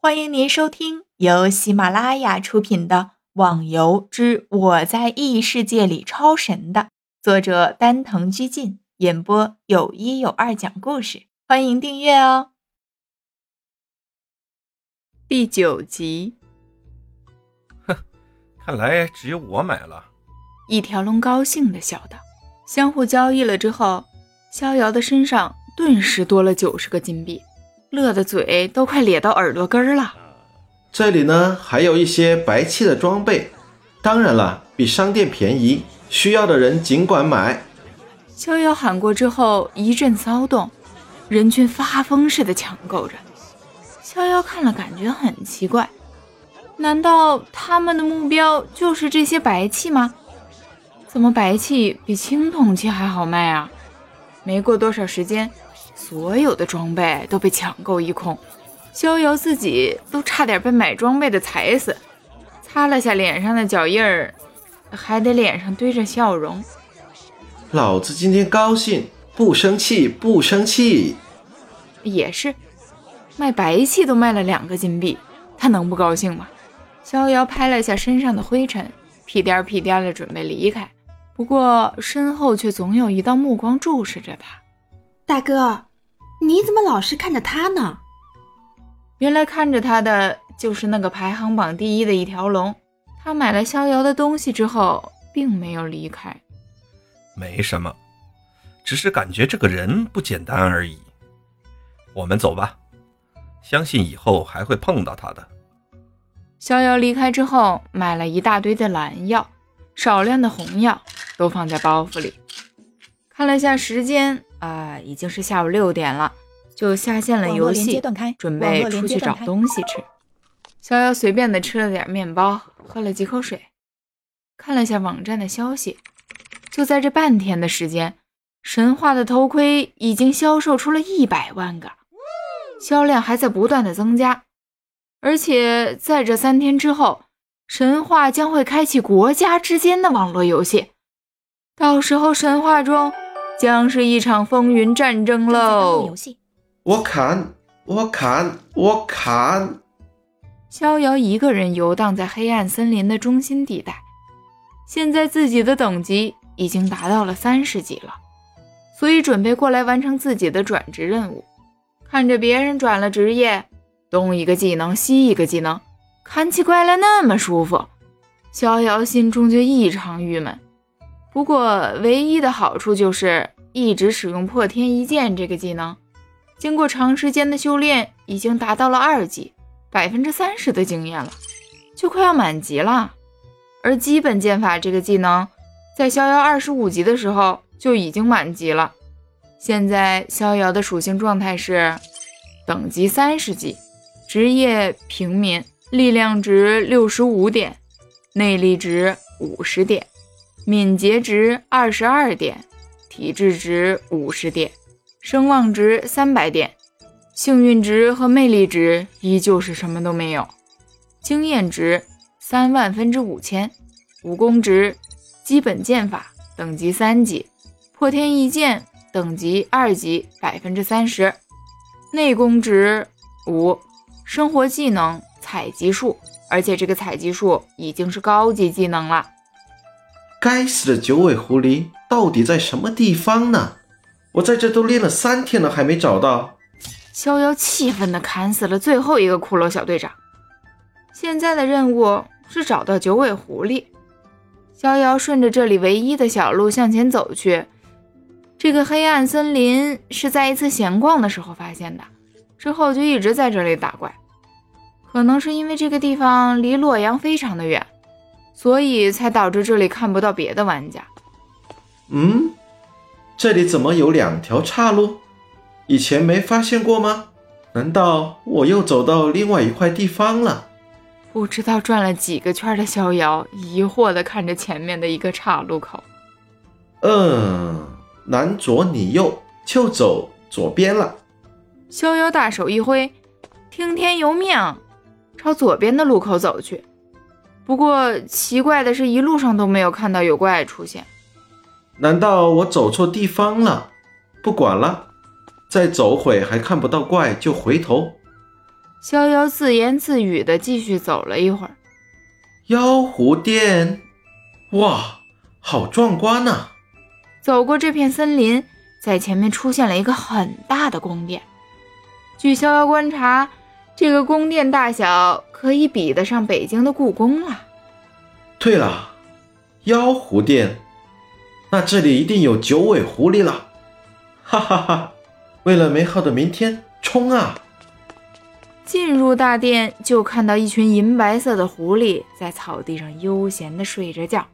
欢迎您收听由喜马拉雅出品的《网游之我在异世界里超神》的作者丹藤居进演播，有一有二讲故事，欢迎订阅哦。第九集，哼，看来只有我买了。一条龙高兴的笑道。相互交易了之后，逍遥的身上顿时多了九十个金币。乐的嘴都快咧到耳朵根了。这里呢还有一些白气的装备，当然了，比商店便宜，需要的人尽管买。逍遥喊过之后，一阵骚动，人群发疯似的抢购着。逍遥看了，感觉很奇怪，难道他们的目标就是这些白气吗？怎么白气比青铜器还好卖啊？没过多少时间。所有的装备都被抢购一空，逍遥自己都差点被买装备的踩死，擦了下脸上的脚印儿，还得脸上堆着笑容。老子今天高兴，不生气，不生气。也是，卖白气都卖了两个金币，他能不高兴吗？逍遥拍了下身上的灰尘，屁颠屁颠的准备离开，不过身后却总有一道目光注视着他，大哥。你怎么老是看着他呢？原来看着他的就是那个排行榜第一的一条龙。他买了逍遥的东西之后，并没有离开。没什么，只是感觉这个人不简单而已。我们走吧，相信以后还会碰到他的。逍遥离开之后，买了一大堆的蓝药，少量的红药都放在包袱里。看了下时间。啊，已经是下午六点了，就下线了游戏，准备出去找东西吃。逍遥随便的吃了点面包，喝了几口水，看了下网站的消息。就在这半天的时间，神话的头盔已经销售出了一百万个，销量还在不断的增加。而且在这三天之后，神话将会开启国家之间的网络游戏，到时候神话中。将是一场风云战争喽！我砍，我砍，我砍！逍遥一个人游荡在黑暗森林的中心地带，现在自己的等级已经达到了三十级了，所以准备过来完成自己的转职任务。看着别人转了职业，东一个技能西一个技能，砍起怪来那么舒服，逍遥心中就异常郁闷。不过，唯一的好处就是一直使用破天一剑这个技能，经过长时间的修炼，已经达到了二级，百分之三十的经验了，就快要满级了。而基本剑法这个技能，在逍遥二十五级的时候就已经满级了。现在逍遥的属性状态是等级三十级，职业平民，力量值六十五点，内力值五十点。敏捷值二十二点，体质值五十点，声望值三百点，幸运值和魅力值依旧是什么都没有，经验值三万分之五千，武功值基本剑法等级三级，破天一剑等级二级百分之三十，内功值五，生活技能采集术，而且这个采集术已经是高级技能了。该死的九尾狐狸到底在什么地方呢？我在这都练了三天了，还没找到。逍遥气愤地砍死了最后一个骷髅小队长。现在的任务是找到九尾狐狸。逍遥顺着这里唯一的小路向前走去。这个黑暗森林是在一次闲逛的时候发现的，之后就一直在这里打怪。可能是因为这个地方离洛阳非常的远。所以才导致这里看不到别的玩家。嗯，这里怎么有两条岔路？以前没发现过吗？难道我又走到另外一块地方了？不知道转了几个圈的逍遥疑惑地看着前面的一个岔路口。嗯，男左女右，就走左边了。逍遥大手一挥，听天由命，朝左边的路口走去。不过奇怪的是，一路上都没有看到有怪出现。难道我走错地方了？不管了，再走会还看不到怪就回头。逍遥自言自语的继续走了一会儿。妖狐殿，哇，好壮观呐！走过这片森林，在前面出现了一个很大的宫殿。据逍遥观察，这个宫殿大小可以比得上北京的故宫了。对了，妖狐殿，那这里一定有九尾狐狸了！哈哈哈！为了美好的明天，冲啊！进入大殿，就看到一群银白色的狐狸在草地上悠闲地睡着觉。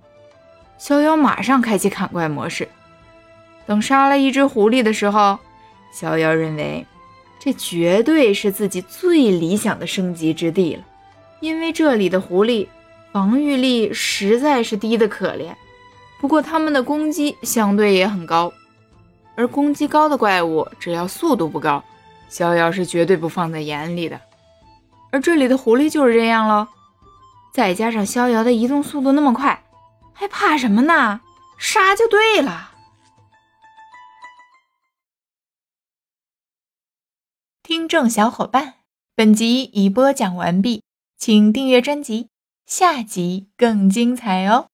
逍遥马上开启砍怪模式。等杀了一只狐狸的时候，逍遥认为这绝对是自己最理想的升级之地了，因为这里的狐狸防御力实在是低得可怜。不过它们的攻击相对也很高，而攻击高的怪物只要速度不高。逍遥是绝对不放在眼里的，而这里的狐狸就是这样喽。再加上逍遥的移动速度那么快，还怕什么呢？杀就对了。听众小伙伴，本集已播讲完毕，请订阅专辑，下集更精彩哦。